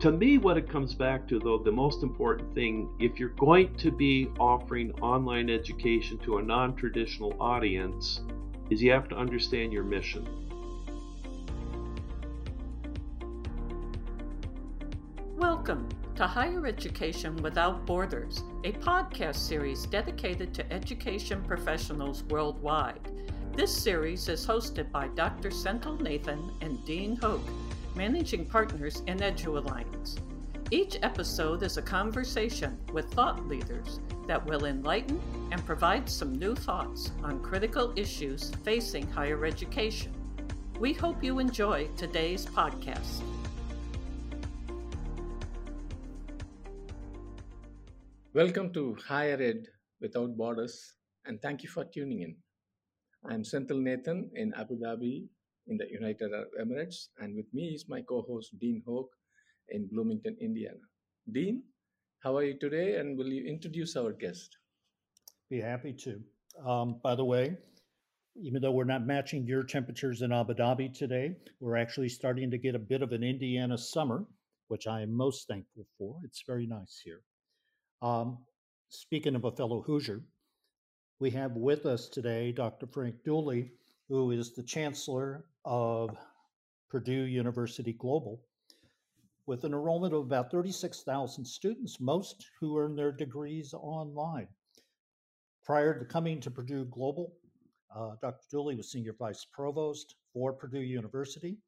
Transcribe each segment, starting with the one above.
to me, what it comes back to, though, the most important thing, if you're going to be offering online education to a non traditional audience, is you have to understand your mission. Welcome to Higher Education Without Borders, a podcast series dedicated to education professionals worldwide. This series is hosted by Dr. Senthil Nathan and Dean Hoke Managing Partners in EduAlliance. Each episode is a conversation with thought leaders that will enlighten and provide some new thoughts on critical issues facing higher education. We hope you enjoy today's podcast. Welcome to Higher Ed Without Borders, and thank you for tuning in. I'm Senthil Nathan in Abu Dhabi, in the United Arab Emirates. And with me is my co host, Dean Hoke, in Bloomington, Indiana. Dean, how are you today? And will you introduce our guest? Be happy to. Um, by the way, even though we're not matching your temperatures in Abu Dhabi today, we're actually starting to get a bit of an Indiana summer, which I am most thankful for. It's very nice here. Um, speaking of a fellow Hoosier, we have with us today Dr. Frank Dooley, who is the chancellor of Purdue University Global, with an enrollment of about 36,000 students, most who earn their degrees online. Prior to coming to Purdue Global, uh, Dr. Dooley was senior vice provost for Purdue University,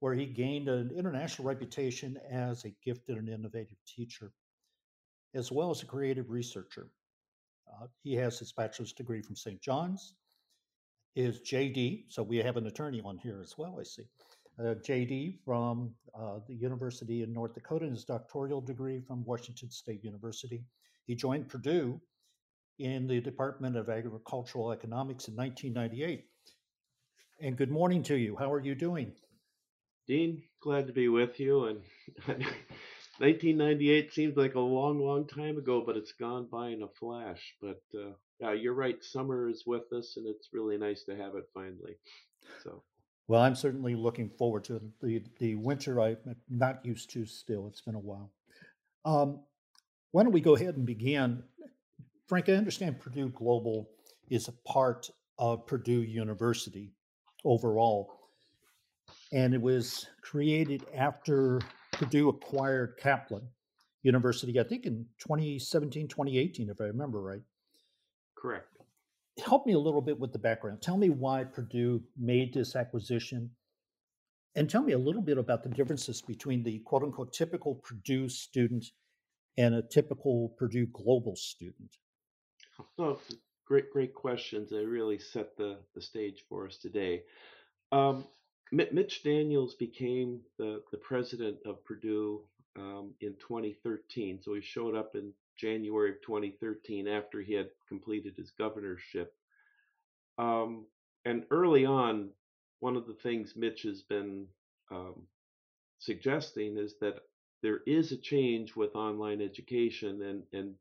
where he gained an international reputation as a gifted and innovative teacher, as well as a creative researcher. Uh, he has his bachelor's degree from St. John's is JD. So we have an attorney on here as well, I see. Uh, JD from uh, the University in North Dakota and his doctoral degree from Washington State University. He joined Purdue in the Department of Agricultural Economics in 1998. And good morning to you. How are you doing? Dean, glad to be with you. And 1998 seems like a long, long time ago, but it's gone by in a flash. But uh, yeah, you're right. Summer is with us, and it's really nice to have it finally. So. Well, I'm certainly looking forward to the the winter. I'm not used to still. It's been a while. Um, why don't we go ahead and begin? Frank, I understand Purdue Global is a part of Purdue University overall, and it was created after Purdue acquired Kaplan University, I think in 2017, 2018, if I remember right. Correct. Help me a little bit with the background. Tell me why Purdue made this acquisition. And tell me a little bit about the differences between the quote unquote typical Purdue student and a typical Purdue global student. Oh, great, great questions. They really set the, the stage for us today. Um, Mitch Daniels became the, the president of Purdue um, in 2013. So he showed up in January of 2013 after he had completed his governorship. Um, and early on, one of the things Mitch has been um, suggesting is that there is a change with online education and, and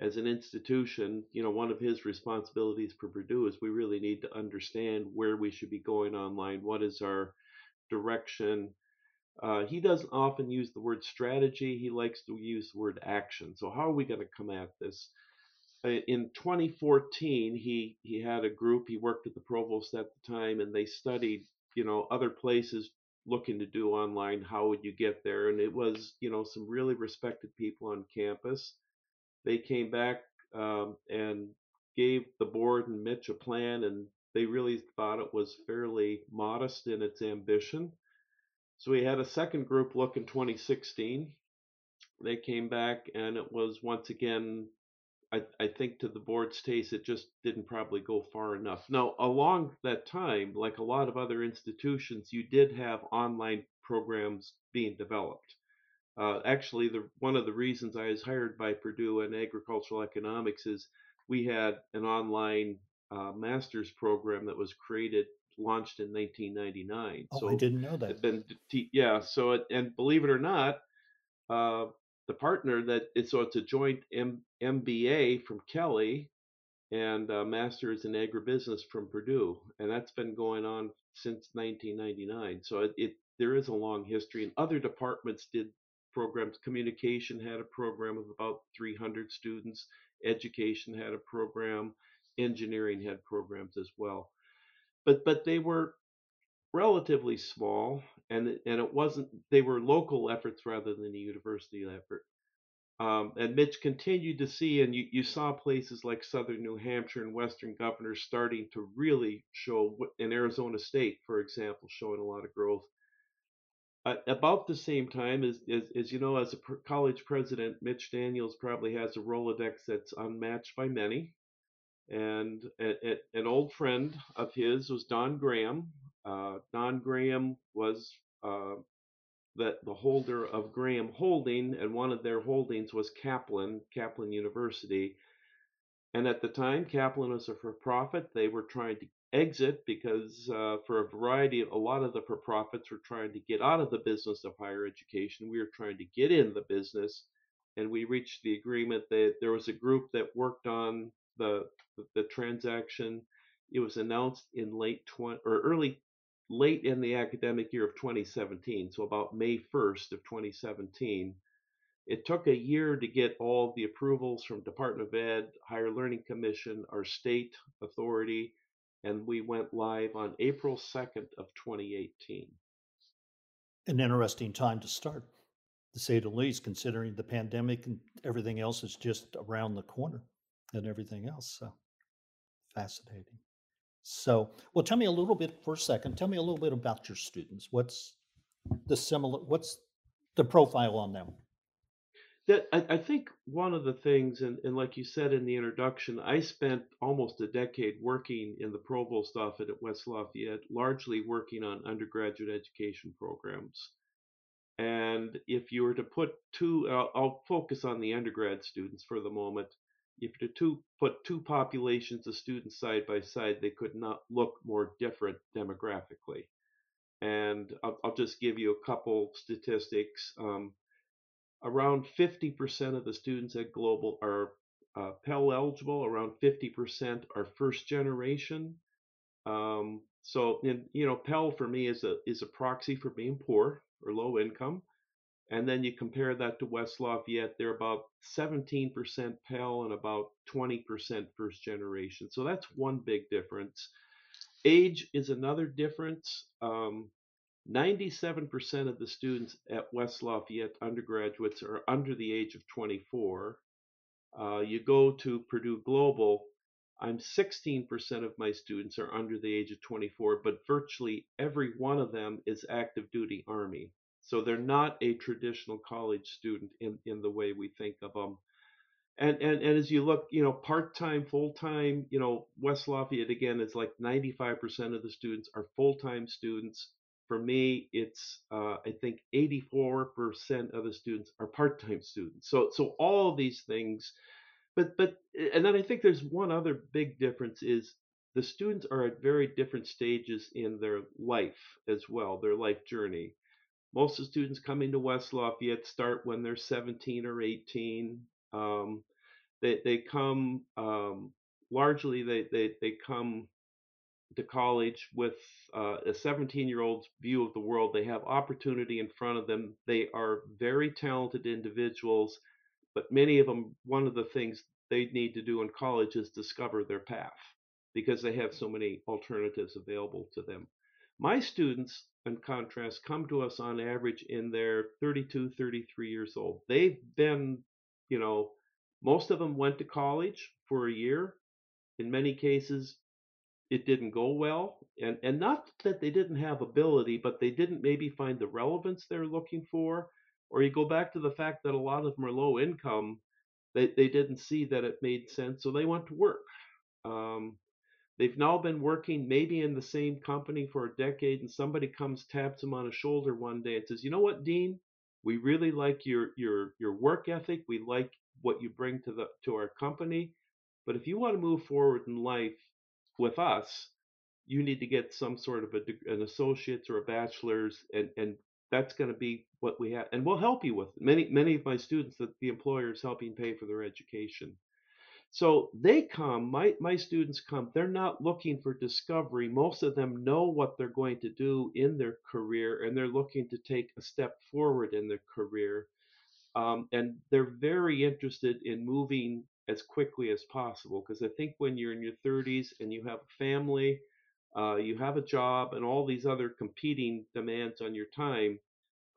as an institution, you know, one of his responsibilities for Purdue is we really need to understand where we should be going online. What is our direction? Uh, he doesn't often use the word strategy. He likes to use the word action. So how are we going to come at this? Uh, in 2014, he he had a group. He worked at the provost at the time, and they studied, you know, other places looking to do online. How would you get there? And it was, you know, some really respected people on campus they came back um, and gave the board and Mitch a plan, and they really thought it was fairly modest in its ambition. So we had a second group look in 2016. They came back, and it was once again, I, I think, to the board's taste, it just didn't probably go far enough. Now, along that time, like a lot of other institutions, you did have online programs being developed. Uh, actually, the one of the reasons I was hired by Purdue in agricultural economics is we had an online uh, master's program that was created, launched in 1999. Oh, so I didn't know that. Been, yeah. So, it, and believe it or not, uh, the partner that it's so it's a joint M, MBA from Kelley and a master's in agribusiness from Purdue, and that's been going on since 1999. So it, it there is a long history, and other departments did programs. Communication had a program of about 300 students. Education had a program. Engineering had programs as well. But but they were relatively small, and and it wasn't. They were local efforts rather than a university effort. Um, and Mitch continued to see, and you, you saw places like Southern New Hampshire and Western Governors starting to really show, in Arizona State, for example, showing a lot of growth. Uh, about the same time as, as, as you know, as a college president, Mitch Daniels probably has a Rolodex that's unmatched by many. And a, a, an old friend of his was Don Graham. Uh, Don Graham was uh, that the holder of Graham Holding, and one of their holdings was Kaplan, Kaplan University. And at the time, Kaplan was a for profit. They were trying to exit because, uh, for a variety of a lot of the for profits were trying to get out of the business of higher education. We were trying to get in the business, and we reached the agreement that there was a group that worked on the the, transaction. It was announced in late 20 or early late in the academic year of 2017, so about May 1st of 2017. It took a year to get all the approvals from Department of Ed, Higher Learning Commission, our state authority, and we went live on April 2nd of 2018. An interesting time to start, to say the least, considering the pandemic and everything else is just around the corner and everything else. So fascinating. So, well, tell me a little bit for a second. Tell me a little bit about your students. What's the similar? What's the profile on them? That I, I think one of the things, and, and like you said in the introduction, I spent almost a decade working in the provost office at West Lafayette, largely working on undergraduate education programs. And if you were to put two, I'll, I'll focus on the undergrad students for the moment if you put two populations of students side by side, they could not look more different demographically. And I'll, I'll just give you a couple statistics. Um, around 50% of the students at Global are uh, Pell eligible. Around 50% are first generation. Um, so, in, you know, Pell for me is a is a proxy for being poor or low income. And then you compare that to West Lafayette, they're about 17% Pell and about 20% first generation. So that's one big difference. Age is another difference. Um, 97% of the students at West Lafayette undergraduates are under the age of 24. Uh, you go to Purdue Global, I'm 16% of my students are under the age of 24, but virtually every one of them is active duty Army. So they're not a traditional college student in, in the way we think of them. And, and, and as you look, you know, part time, full time, you know, West Lafayette again is like 95% of the students are full time students. For me, it's uh, I think 84% of the students are part time students. So so all these things, but but and then I think there's one other big difference is the students are at very different stages in their life as well, their life journey most of the students coming to West Lafayette start when they're 17 or 18. Um, they, they come um, largely they, they, they come to college with uh, a 17 year old's view of the world. They have opportunity in front of them. They are very talented individuals, but many of them, one of the things they need to do in college is discover their path because they have so many alternatives available to them. My students, in contrast, come to us on average in their 32, 33 years old. They've been, you know, most of them went to college for a year. In many cases, it didn't go well. And, and not that they didn't have ability, but they didn't maybe find the relevance they're looking for. Or you go back to the fact that a lot of them are low income. They, they didn't see that it made sense, so they went to work. Um, They've now been working maybe in the same company for a decade, and somebody comes, taps them on a shoulder one day and says, "You know what, Dean? We really like your your your work ethic. We like what you bring to the to our company. But if you want to move forward in life with us, you need to get some sort of a, an associate's or a bachelor's, and and that's going to be what we have, and we'll help you with it. many many of my students that the employer is helping pay for their education. So they come, my, my students come, they're not looking for discovery. Most of them know what they're going to do in their career and they're looking to take a step forward in their career. um, and they're very interested in moving as quickly as possible because I think when you're in your 30s and you have a family, uh, you have a job, and all these other competing demands on your time,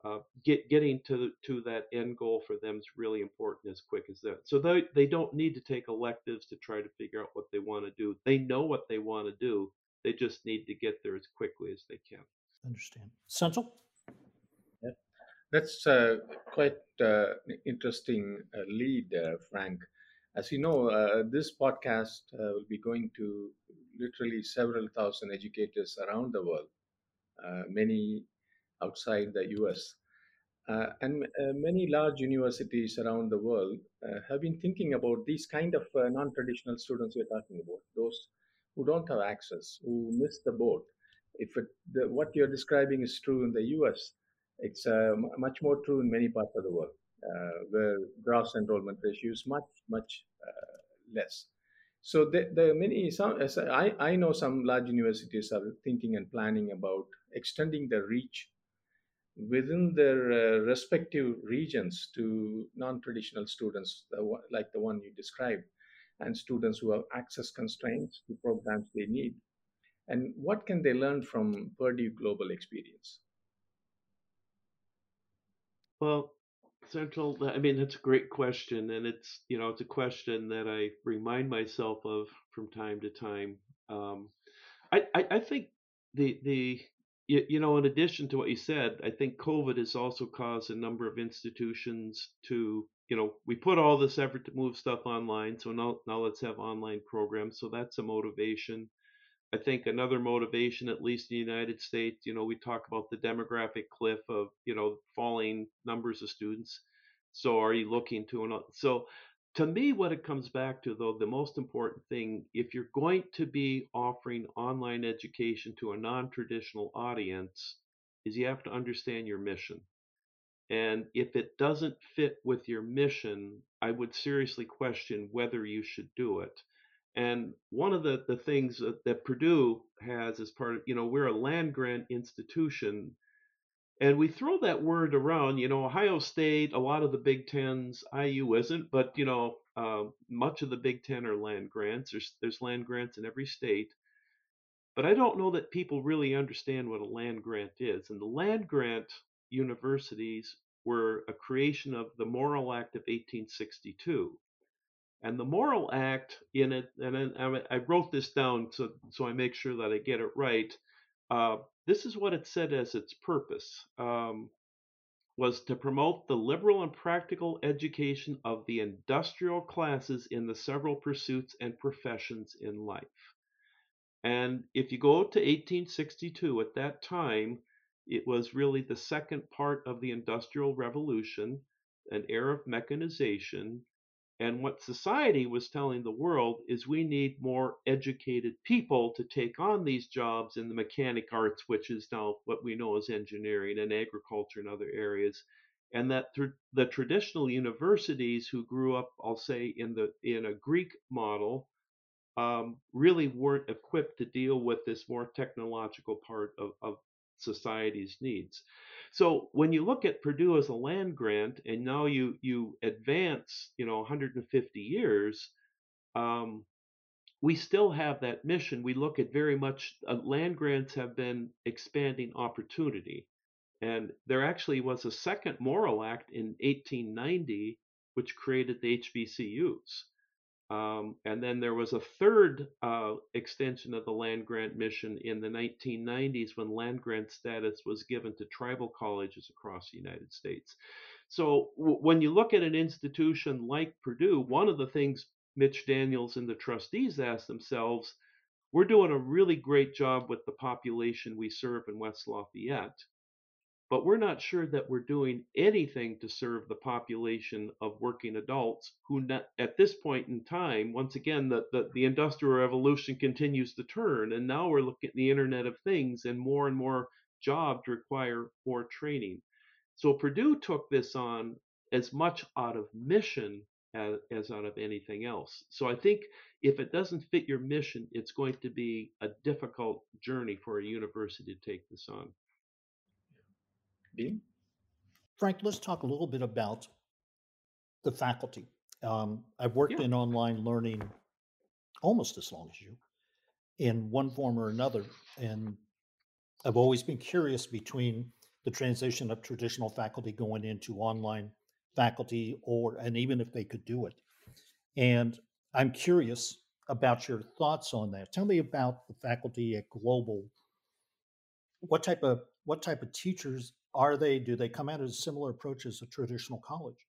uh, get getting to to that end goal for them is really important as quick as that. So they they don't need to take electives to try to figure out what they want to do. They know what they want to do. They just need to get there as quickly as they can. Understand. Senthil? Yeah. That's uh, quite uh, interesting uh, lead, uh, Frank. As you know, uh, this podcast uh, will be going to literally several thousand educators around the world, many outside the US. Uh, and uh, many large universities around the world uh, have been thinking about these kind of uh, non-traditional students we're talking about, those who don't have access, who miss the boat. If it, the, what you're describing is true in the US, it's uh, much more true in many parts of the world, uh, where gross enrollment ratio is much, much less. So the, the many some I, I know some large universities are thinking and planning about extending the reach within their uh, respective regions to non-traditional students like the one you described and students who have access constraints to programs they need. And what can they learn from purdue global experience? Well Senthil, i mean that's a great question and it's you know it's a question that i remind myself of from time to time. Um, I, I, I think the the you, you know, in addition to what you said, I think COVID has also caused a number of institutions to, you know, we put all this effort to move stuff online, so now now let's have online programs. So that's a motivation. I think another motivation, at least in the United States, you know, we talk about the demographic cliff of, you know, falling numbers of students. So are you looking to so to me, what it comes back to, though, the most important thing, if you're going to be offering online education to a non traditional audience, is you have to understand your mission. And if it doesn't fit with your mission, I would seriously question whether you should do it. And one of the, the things that, that Purdue has as part of, you know, we're a land grant institution and we throw that word around. You know, Ohio State, a lot of the Big Tens, IU isn't, but you know, uh, much of the Big Ten are land grants. There's there's land grants in every state, but I don't know that people really understand what a land grant is. And the land grant universities were a creation of the Morrill Act of 1862. And the Morrill Act in it, and I wrote this down so so I make sure that I get it right. Uh, this is what it said as its purpose um, was to promote the liberal and practical education of the industrial classes in the several pursuits and professions in life. And if you go to 1862, at that time, it was really the second part of the Industrial Revolution, an era of mechanization, and what society was telling the world is we need more educated people to take on these jobs in the mechanic arts, which is now what we know as engineering and agriculture and other areas. And that th- the traditional universities who grew up, I'll say, in the in a Greek model, um, really weren't equipped to deal with this more technological part of, of society's needs. So when you look at Purdue as a land grant, and now you you advance, you know, 150 years, um, we still have that mission. We look at very much uh, land grants have been expanding opportunity, and there actually was a second Morrill Act in 1890 which created the HBCUs. Um, and then there was a third uh, extension of the land grant mission in the 1990s when land grant status was given to tribal colleges across the United States. So w- when you look at an institution like Purdue, one of the things Mitch Daniels and the trustees asked themselves, we're doing a really great job with the population we serve in West Lafayette but we're not sure that we're doing anything to serve the population of working adults who not, at this point in time once again the, the, the, industrial revolution continues to turn and now we're looking at the internet of things and more and more jobs require more training. So purdue took this on as much out of mission as, as out of anything else. So i think if it doesn't fit your mission it's going to be a difficult journey for a university to take this on Dean? Frank, let's talk a little bit about the faculty. Um, I've worked Yeah. in online learning almost as long as you, in one form or another, and I've always been curious between the transition of traditional faculty going into online faculty, or and even if they could do it. And I'm curious about your thoughts on that. Tell me about the faculty at Global. What type of what type of teachers are they? Do they come at a similar approach as a traditional college?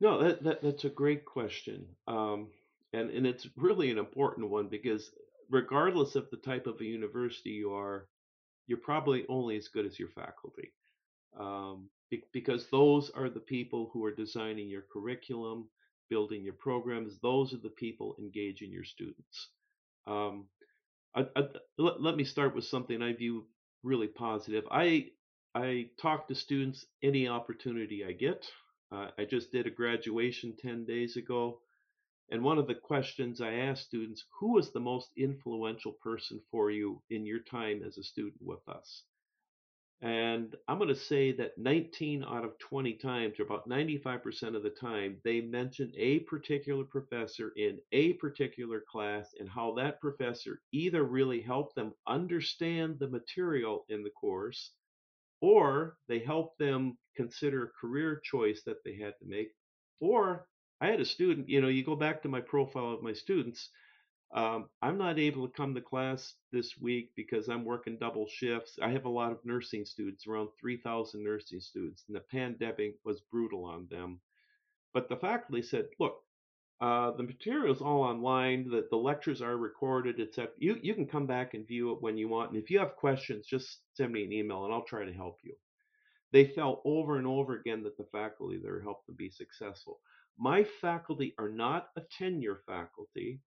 No, that, that that's a great question, um, and and it's really an important one because regardless of the type of a university you are, you're probably only as good as your faculty, um, be, because those are the people who are designing your curriculum, building your programs. Those are the people engaging your students. Um, I, I, let, let me start with something I view really positive. I I talk to students any opportunity I get. Uh, I just did a graduation 10 days ago. And one of the questions I ask students, who was the most influential person for you in your time as a student with us? And I'm going to say that 19 out of 20 times, or about 95% of the time, they mention a particular professor in a particular class and how that professor either really helped them understand the material in the course or they help them consider a career choice that they had to make. Or I had a student, you know, you go back to my profile of my students. Um, I'm not able to come to class this week because I'm working double shifts. I have a lot of nursing students, around 3,000 nursing students, and the pandemic was brutal on them. But the faculty said, look, uh, the material is all online. The, the lectures are recorded, etc. You you can come back and view it when you want. And if you have questions, just send me an email and I'll try to help you. They felt over and over again that the faculty there helped them be successful. My faculty are not a tenure faculty.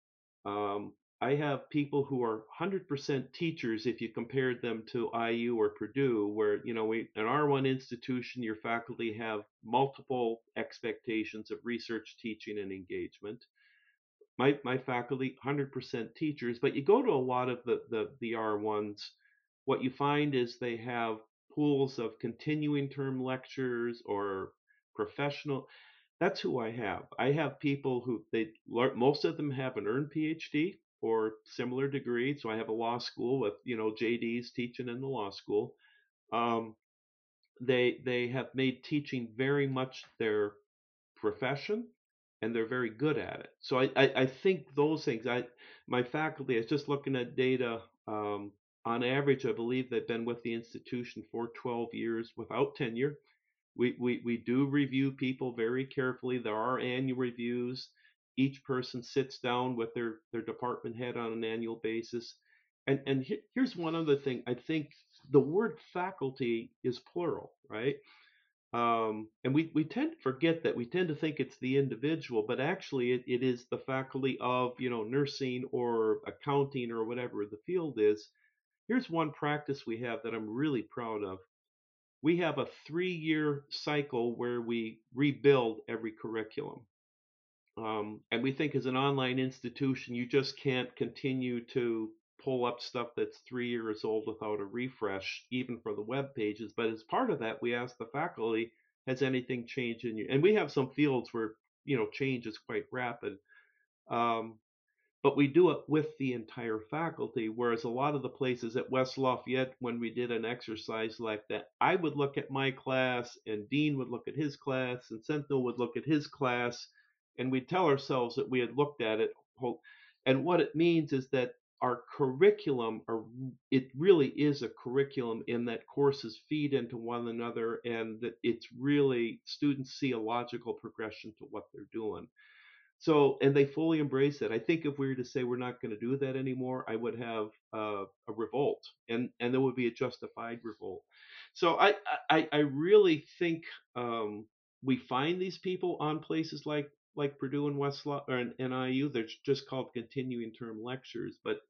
Um, I have people who are 100% teachers if you compared them to IU or Purdue, where, you know, we, an R1 institution, your faculty have multiple expectations of research, teaching, and engagement. My, my faculty, 100% teachers, but you go to a lot of the, the, the R1s, what you find is they have pools of continuing term lectures or professional. That's who I have. I have people who they most of them have an earned PhD or similar degree. So I have a law school with you know JDs teaching in the law school. Um, they they have made teaching very much their profession, and they're very good at it. So I I, I think those things. I my faculty. I was just looking at data. Um, on average, I believe they've been with the institution for 12 years without tenure. We, we, we do review people very carefully. There are annual reviews each person sits down with their their department head on an annual basis. And and here's one other thing i think the word faculty is plural right? Um, and we, we tend to forget that we tend to think it's the individual but actually it, it is the faculty of you know nursing or accounting or whatever the field is. Here's one practice we have that i'm really proud of. We have a three year cycle where we rebuild every curriculum um, and we think as an online institution, you just can't continue to pull up stuff that's three years old without a refresh, even for the web pages. But as part of that, we ask the faculty, has anything changed in you? And we have some fields where you know change is quite rapid. Um, but we do it with the entire faculty. Whereas a lot of the places at West Lafayette, when we did an exercise like that, I would look at my class, and Dean would look at his class, and Senthil would look at his class, and we tell ourselves that we had looked at it and what it means is that our curriculum are it really is a curriculum in that courses feed into one another and that it's really students see a logical progression to what they're doing. So and they fully embrace it. I think if we were to say we're not going to do that anymore i would have uh, a revolt and and there would be a justified revolt. So i i, I really think um, we find these people on places like like Purdue and Westlaw or NIU. They're just called continuing term lectures, but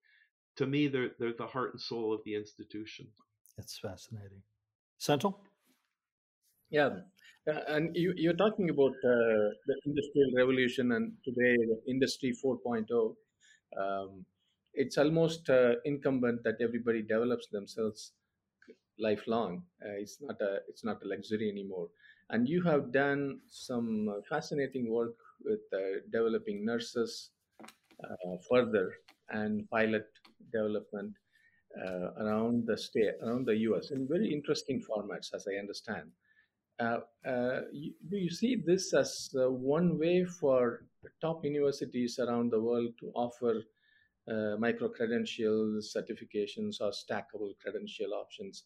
to me, they're they're the heart and soul of the institution. That's fascinating. Senthil. Yeah, uh, and you, you're talking about uh, the industrial revolution and today the industry 4.0. Um, it's almost uh, incumbent that everybody develops themselves lifelong. Uh, it's not a it's not a luxury anymore. And you have done some uh, fascinating work with developing nurses uh, further and pilot development uh, around the state, around the US in very interesting formats, as I understand. Uh, you, do you see this as one way for top universities around the world to offer uh, micro credentials, certifications, or stackable credential options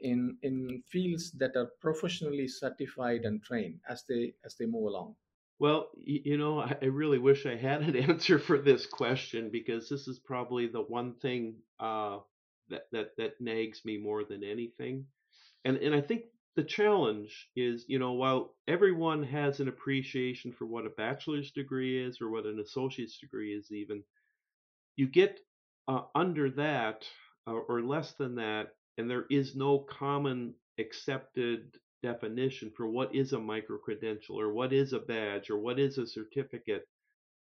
in in fields that are professionally certified and trained as they as they move along? Well, you know, I really wish I had an answer for this question because this is probably the one thing uh, that that that nags me more than anything, and and I think the challenge is, you know, while everyone has an appreciation for what a bachelor's degree is or what an associate's degree is, even, you get uh, under that uh, or less than that, and there is no common accepted definition for what is a micro credential or what is a badge or what is a certificate.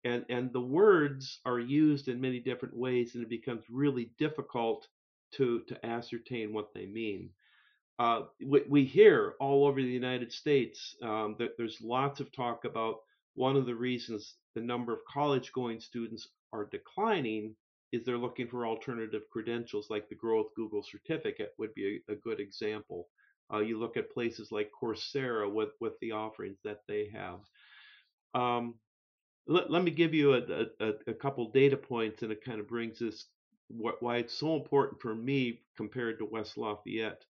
And, and the words are used in many different ways, and it becomes really difficult to, to ascertain what they mean uh, we, we, hear all over the United States um, that there's lots of talk about one of the reasons the number of college going students are declining is they're looking for alternative credentials like the Grow with Google certificate would be a, a good example. Uh, you look at places like Coursera with, with the offerings that they have. Um, let, let me give you a, a, a couple data points and it kind of brings this why it's so important for me compared to West Lafayette.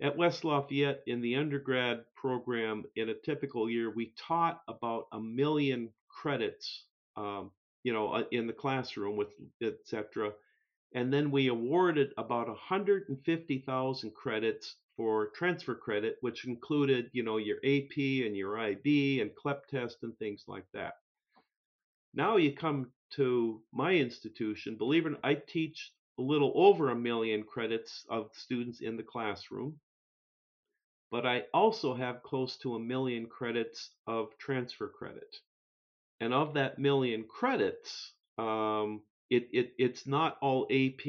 At West Lafayette, in the undergrad program, in a typical year, we taught about a million credits, um, you know, uh, in the classroom with etc. And then we awarded about 150,000 credits for transfer credit, which included, you know, your AP and your IB and CLEP test and things like that. Now you come to my institution. Believe it, or not, I teach a little over a million credits of students in the classroom but I also have close to a million credits of transfer credit. And of that million credits, um, it, it it's not all AP,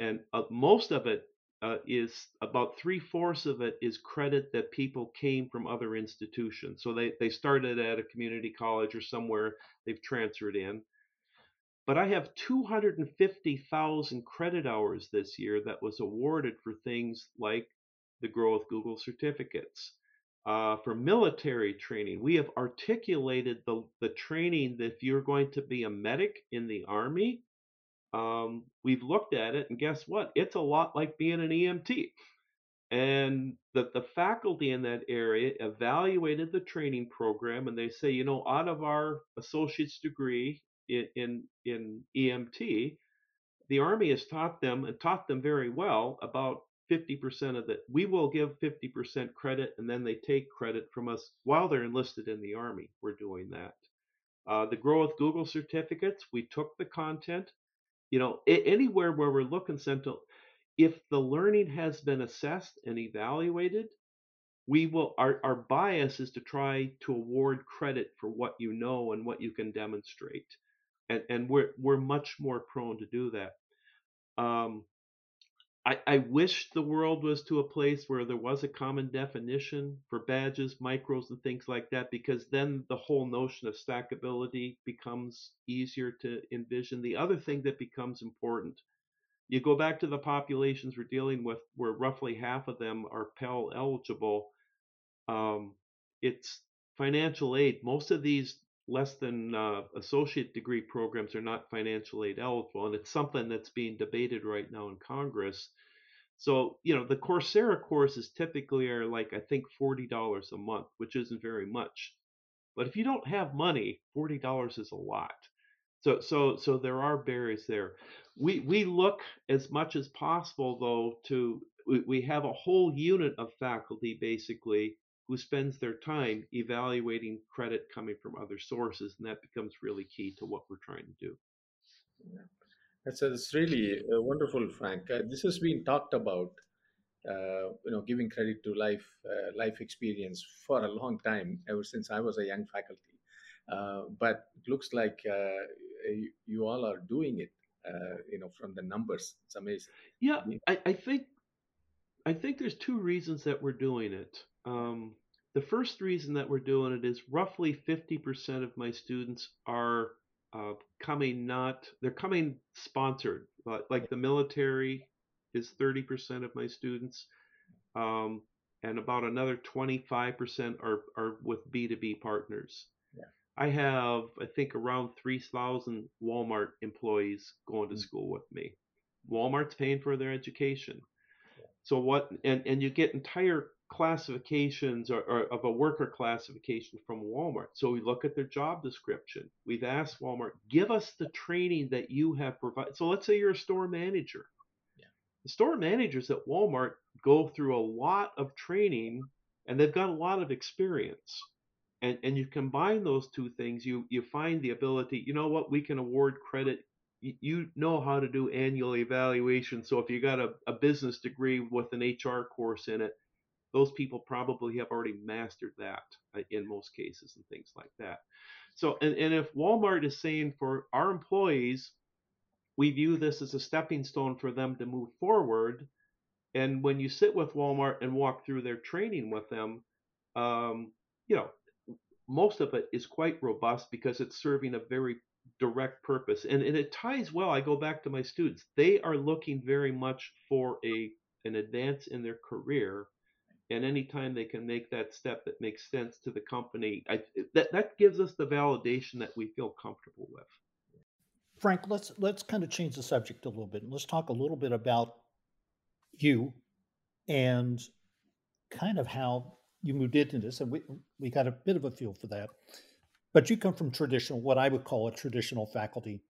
and uh, most of it uh, is about three fourths of it is credit that people came from other institutions. So they, they started at a community college or somewhere, they've transferred in. But I have 250,000 credit hours this year that was awarded for things like the Grow with Google certificates. Uh, for military training, we have articulated the, the training that if you're going to be a medic in the Army, um, we've looked at it, and guess what? It's a lot like being an EMT. And the, the faculty in that area evaluated the training program, and they say, you know, out of our associate's degree in, in, in EMT, the Army has taught them and taught them very well about 50% of the we will give 50% credit and then they take credit from us while they're enlisted in the army we're doing that uh, the grow with google certificates we took the content you know anywhere where we're looking Senthil if the learning has been assessed and evaluated we will our, our bias is to try to award credit for what you know and what you can demonstrate. And and we're we're much more prone to do that. Um, I, I wish the world was to a place where there was a common definition for badges, micros, and things like that, because then the whole notion of stackability becomes easier to envision. The other thing that becomes important, you go back to the populations we're dealing with, where roughly half of them are Pell eligible. Um, it's financial aid. Most of these less than uh, associate degree programs are not financial aid eligible, and it's something that's being debated right now in Congress. So you know the Coursera courses typically are like I think forty dollars a month, which isn't very much. But if you don't have money, forty dollars is a lot. So so so there are barriers there. We we look as much as possible though to we, we have a whole unit of faculty basically who spends their time evaluating credit coming from other sources, and that becomes really key to what we're trying to do. Yeah. That's, that's really uh, wonderful, Frank. Uh, this has been talked about, uh, you know, giving credit to life uh, life experience for a long time, ever since I was a young faculty. Uh, but it looks like uh, you, you, all are doing it, you know, from the numbers. It's amazing. Yeah, I, I think I think there's two reasons that we're doing it. Um, the first reason that we're doing it is roughly 50% of my students are uh, coming not they're coming sponsored like, like the military is 30% of my students um, and about another 25% are, are with b2b partners Yeah. i have i think around 3000 walmart employees going to Mm. school with me walmart's paying for their education Yeah. so what and, and you get entire classifications or, or of a worker classification from Walmart. So we look at their job description. We've asked Walmart, give us the training that you have provided. So let's say you're a store manager. Yeah. The store managers at Walmart go through a lot of training and they've got a lot of experience. And and you combine those two things, you you find the ability, you know what, we can award credit. You, know how to do annual evaluation. So if you got a, a business degree with an HR course in it, those people probably have already mastered that uh, in most cases and things like that. So, and, and if Walmart is saying for our employees, we view this as a stepping stone for them to move forward. And when you sit with Walmart and walk through their training with them, um, you know, most of it is quite robust because it's serving a very direct purpose. And, and it ties well. I go back to my students. They are looking very much for a an advance in their career and anytime they can make that step that makes sense to the company I, that that gives us the validation that we feel comfortable with Frank, let's let's kind of change the subject a little bit. And let's talk a little bit about you and kind of how you moved into this. And we we got a bit of a feel for that. But you come from traditional, what I would call a traditional faculty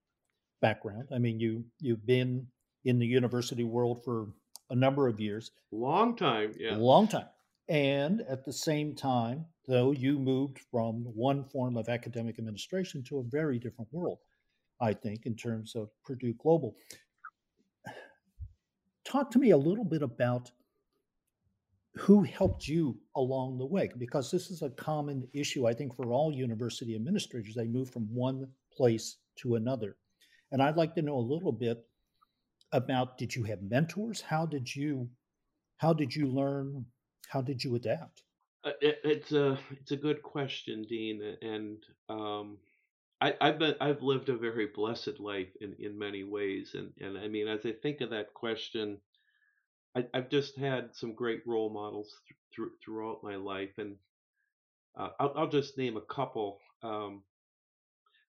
background. I mean, you you've been in the university world for a number of years, long time yeah long time. And at the same time, though, you moved from one form of academic administration to a very different world, I think, in terms of Purdue Global. Talk to me a little bit about who helped you along the way, because this is a common issue, I think, for all university administrators. They move from one place to another. And I'd like to know a little bit about did you have mentors? How did you how did you learn? How did you adapt? Uh, it, it's a it's a good question dean and um I, I've been I've lived a very blessed life in, in many ways and, and I mean as I think of that question I, I've just had some great role models th- through, throughout my life and uh, I'll, I'll just name a couple um,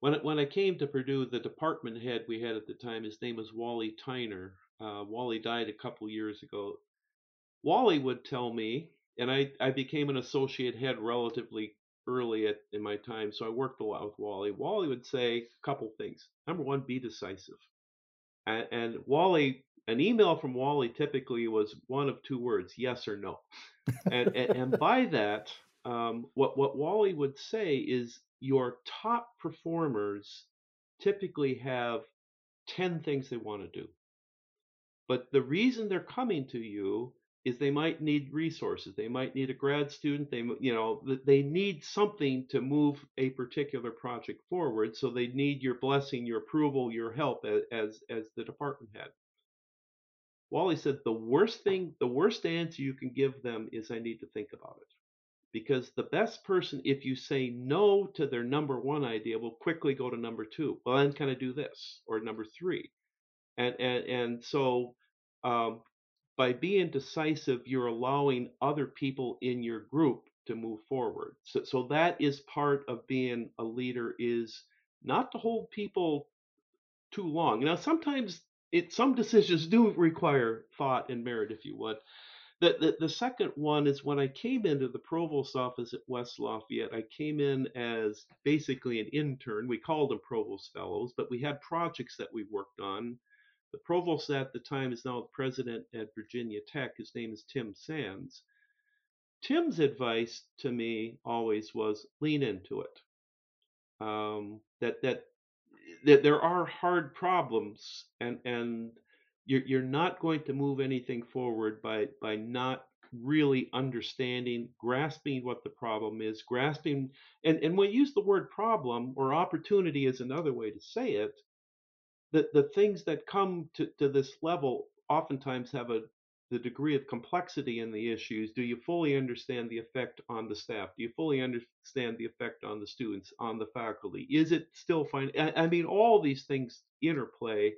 when when I came to Purdue, the department head we had at the time, his name was Wally Tyner. Uh, Wally died a couple years ago. Wally would tell me, and I, I became an associate head relatively early at, in my time, so I worked a lot with Wally. Wally would say a couple things. Number one, be decisive. And, and Wally, an email from Wally typically was one of two words, yes or no. and, and, and by that, um, what what Wally would say is your top performers typically have 10 things they want to do. But the reason they're coming to you is they might need resources. They might need a grad student. They, you know, they need something to move a particular project forward. So they need your blessing, your approval, your help as, as, as the department head. Wally said the worst thing, the worst answer you can give them is I need to think about it because the best person if you say no to their number one idea will quickly go to number two. Well then kind of do this or number three. And and and so um, by being decisive you're allowing other people in your group to move forward. So so that is part of being a leader is not to hold people too long. Now sometimes it some decisions do require thought and merit if you would the, the, the second one is when I came into the provost office at West Lafayette, I came in as basically an intern. We called them provost fellows, but we had projects that we worked on. The provost at the time is now the president at Virginia Tech. His name is Tim Sands. Tim's advice to me always was lean into it. Um, that that that there are hard problems and and you're you're not going to move anything forward by by not really understanding grasping what the problem is grasping and and we use the word problem or opportunity is another way to say it the the things that come to, to this level oftentimes have a the degree of complexity in the issues, do you fully understand the effect on the staff? Do you fully understand the effect on the students, on the faculty? Is it still fine? I mean, all these things interplay.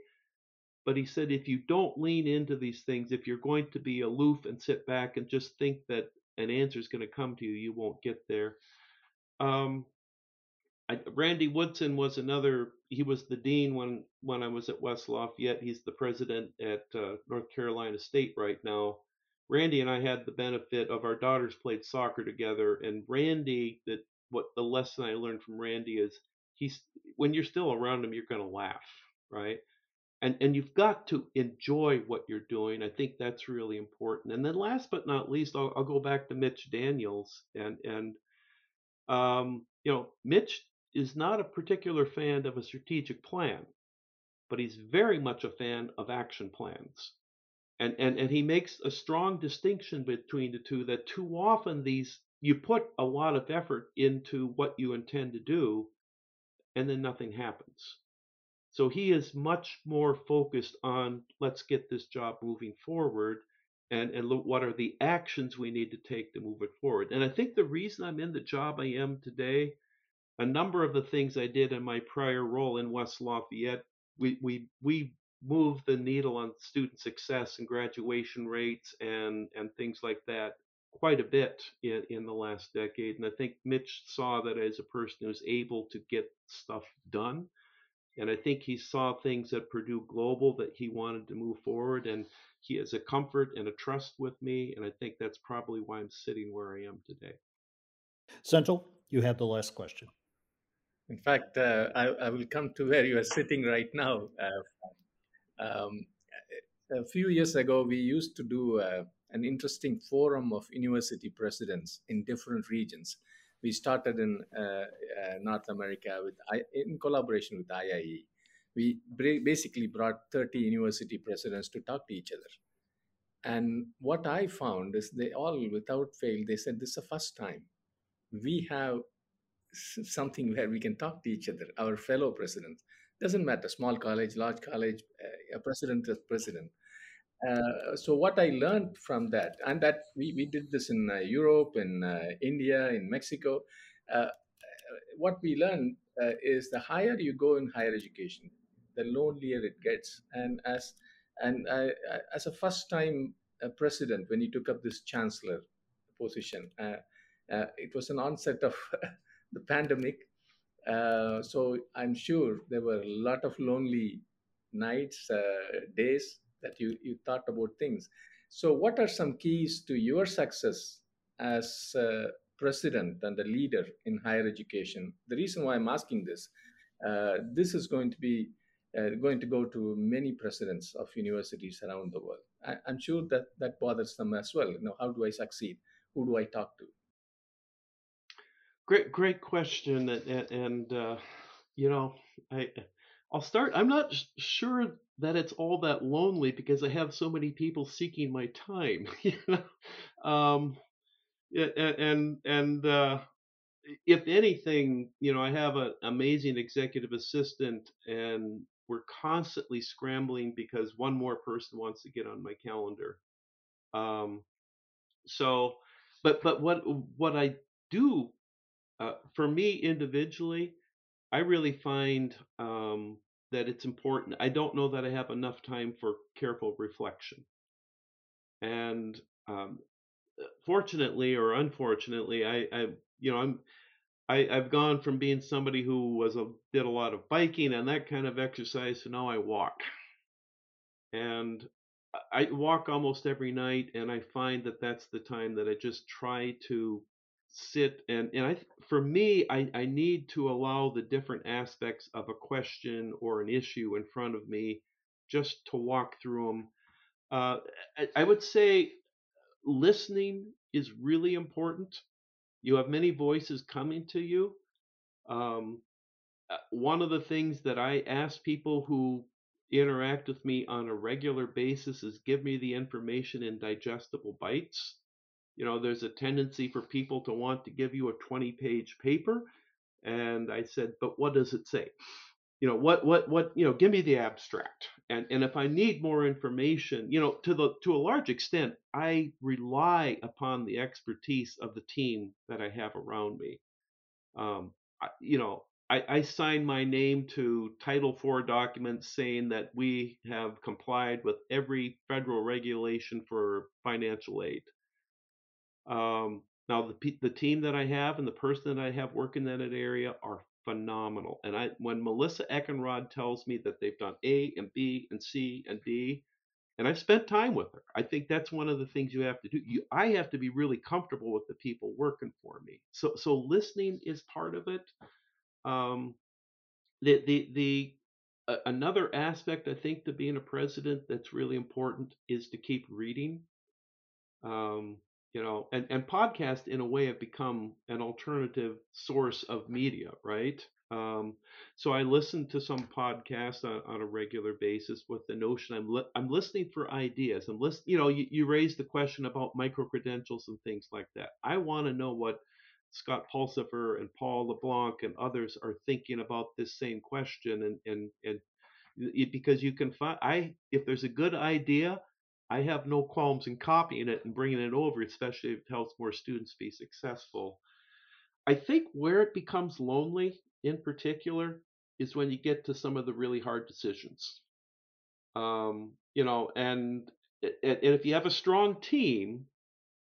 But he said if you don't lean into these things, if you're going to be aloof and sit back and just think that an answer is going to come to you, you won't get there. Um, I, Randy Woodson was another. He was the dean when when I was at West Lafayette. He's the president at uh, North Carolina State right now. Randy and I had the benefit of our daughters played soccer together, and Randy that what the lesson I learned from Randy is he's when you're still around him, you're going to laugh, right? And and you've got to enjoy what you're doing. I think that's really important. And then last but not least, I'll, I'll go back to Mitch Daniels and and um, you know Mitch is not a particular fan of a strategic plan, but he's very much a fan of action plans. And, and, and he makes a strong distinction between the two that too often these you put a lot of effort into what you intend to do and then nothing happens. So he is much more focused on let's get this job moving forward and, and look what are the actions we need to take to move it forward. And I think the reason I'm in the job I am today a number of the things I did in my prior role in West Lafayette, we we we moved the needle on student success and graduation rates and and things like that quite a bit in, in the last decade. And I think Mitch saw that as a person who's able to get stuff done. And I think he saw things at Purdue Global that he wanted to move forward. And he has a comfort and a trust with me. And I think that's probably why I'm sitting where I am today. Senthil, you have the last question. In fact, uh, I, I, will come to where you are sitting right now. Uh, um, a few years ago, we used to do uh, an interesting forum of university presidents in different regions. We started in uh, uh, North America with in collaboration with IIE. We basically brought 30 university presidents to talk to each other. And what I found is they all, without fail, they said this is the first time we have something where we can talk to each other, our fellow presidents. Doesn't matter, small college, large college, uh, a president is president. Uh, so what I learned from that, and that we, we did this in uh, Europe, in uh, India, in Mexico. Uh, what we learned uh, is the higher you go in higher education, the lonelier it gets. And as and as a first time president, when he took up this chancellor position, it was an onset of the pandemic. Uh, so I'm sure there were a lot of lonely nights, uh, days that you, you thought about things. So, what are some keys to your success as president and a leader in higher education? The reason why I'm asking this, uh, this is going to be uh, going to go to many presidents of universities around the world. I, am sure that that bothers them as well. You know, how do I succeed? Who do I talk to? Great, great question, and, and uh, you know, I I'll start. I'm not sure that it's all that lonely because I have so many people seeking my time. You know, um, and and uh, if anything, you know, I have an amazing executive assistant, and we're constantly scrambling because one more person wants to get on my calendar. Um, so, but but what what I do uh, for me individually, I really find um, that it's important. I don't know that I have enough time for careful reflection. And um, fortunately or unfortunately, I, I you know, I'm I, I've gone from being somebody who was a did a lot of biking and that kind of exercise to now I walk. And I walk almost every night, and I find that that's the time that I just try to sit and and I for me I, I need to allow the different aspects of a question or an issue in front of me just to walk through them. Uh, I, I would say listening is really important. You have many voices coming to you. Um, uh, one of the things that I ask people who interact with me on a regular basis is give me the information in digestible bites you know, there's a tendency for people to want to give you a 20 page paper. And I said, but what does it say? you know what what what you know give me the abstract and and if i need more information you know to the to a large extent i rely upon the expertise of the team that i have around me um I, you know I, I sign my name to title IV documents saying that we have complied with every federal regulation for financial aid um now the the team that i have and the person that i have working in that area are phenomenal. And I when Melissa Eckenrod tells me that they've done A and B and C and D, and I've spent time with her. I think that's one of the things you have to do. You, I have to be really comfortable with the people working for me. So so listening is part of it. Um, the the the another aspect I think to being a president that's really important is to keep reading. Um, you know and and podcast in a way have become an alternative source of media right um, so I listen to some podcasts on, on, a regular basis with the notion I'm li- I'm listening for ideas. I'm list you know you, you raised the question about micro credentials and things like that. I want to know what Scott Pulsipher and Paul LeBlanc and others are thinking about this same question and and and because you can find I if there's a good idea I have no qualms in copying it and bringing it over, especially if it helps more students be successful. I think where it becomes lonely in particular is when you get to some of the really hard decisions. Um, you know, and, and if you have a strong team,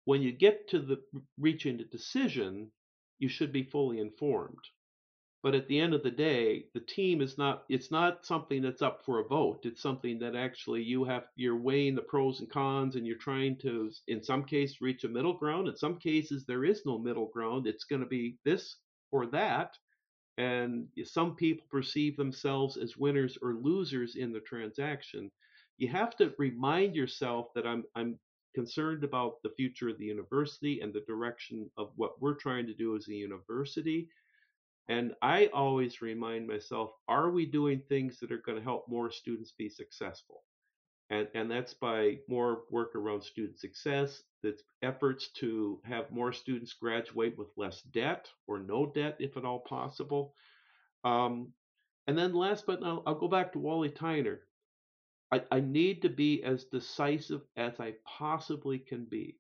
when you get to the reaching a decision, you should be fully informed but at the end of the day the team is not it's not something that's up for a vote. It's something that actually you have you're weighing the pros and cons and you're trying to in some cases reach a middle ground. In some cases there is no middle ground. It's going to be this or that. And some people perceive themselves as winners or losers in the transaction. You have to remind yourself that i'm i'm concerned about the future of the university and the direction of what we're trying to do as a university and I always remind myself, are we doing things that are going to help more students be successful? And, and that's by more work around student success, that's efforts to have more students graduate with less debt or no debt, if at all possible. Um, and then last but not, I'll go back to Wally Tyner. I, I need to be as decisive as I possibly can be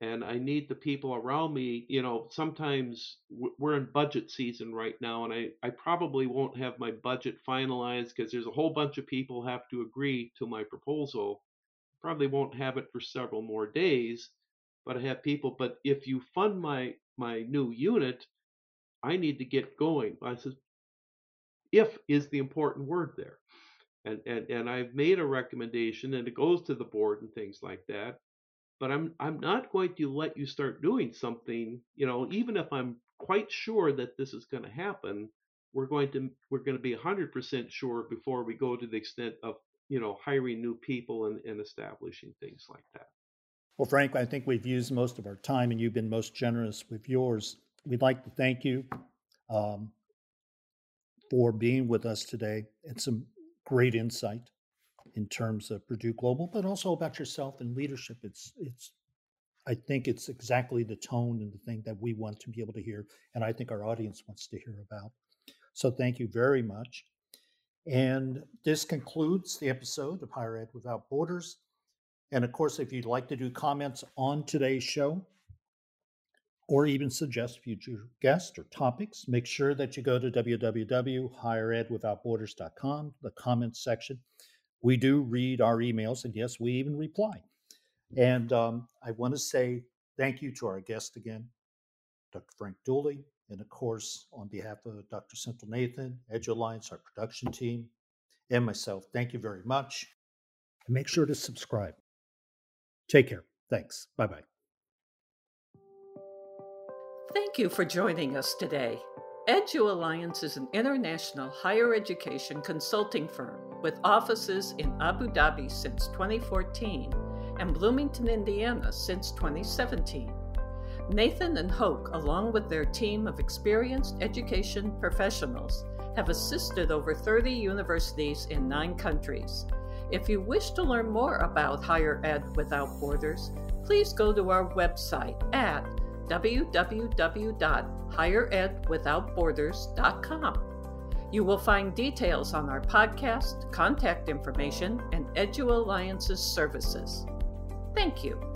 and I need the people around me. You know, sometimes we're in budget season right now, and I, I probably won't have my budget finalized because there's a whole bunch of people have to agree to my proposal. Probably won't have it for several more days, but I have people. But if you fund my my new unit, I need to get going. I said, if is the important word there. And, and and I've made a recommendation and it goes to the board and things like that but I'm I'm not going to let you start doing something, you know, even if I'm quite sure that this is going to happen, we're going to we're going to be 100% sure before we go to the extent of, you know, hiring new people and, and establishing things like that. Well, Frank, I think we've used most of our time and you've been most generous with yours. We'd like to thank you um, for being with us today and some great insight in terms of Purdue Global, but also about yourself and leadership. It's it's I think it's exactly the tone and the thing that we want to be able to hear, and I think our audience wants to hear about. So thank you very much. And this concludes the episode of Higher Ed Without Borders. And of course, if you'd like to do comments on today's show, or even suggest future guests or topics, make sure that you go to www.higheredwithoutborders.com, the comments section, we do read our emails, and yes, we even reply. And um, I want to say thank you to our guest again, Dr. Frank Dooley, and of course, on behalf of Dr. Senthil Nathan, Edu Alliance, our production team, and myself, thank you very much. And make sure to subscribe. Take care. Thanks. Bye bye. Thank you for joining us today. Edu Alliance is an international higher education consulting firm with offices in Abu Dhabi since 2014 and Bloomington, Indiana since 2017. Nathan and Hoke, along with their team of experienced education professionals, have assisted over 30 universities in nine countries. If you wish to learn more about Higher Ed Without Borders, please go to our website at www.higheredwithoutborders.com. You will find details on our podcast, contact information, and EduAlliance's services. Thank you.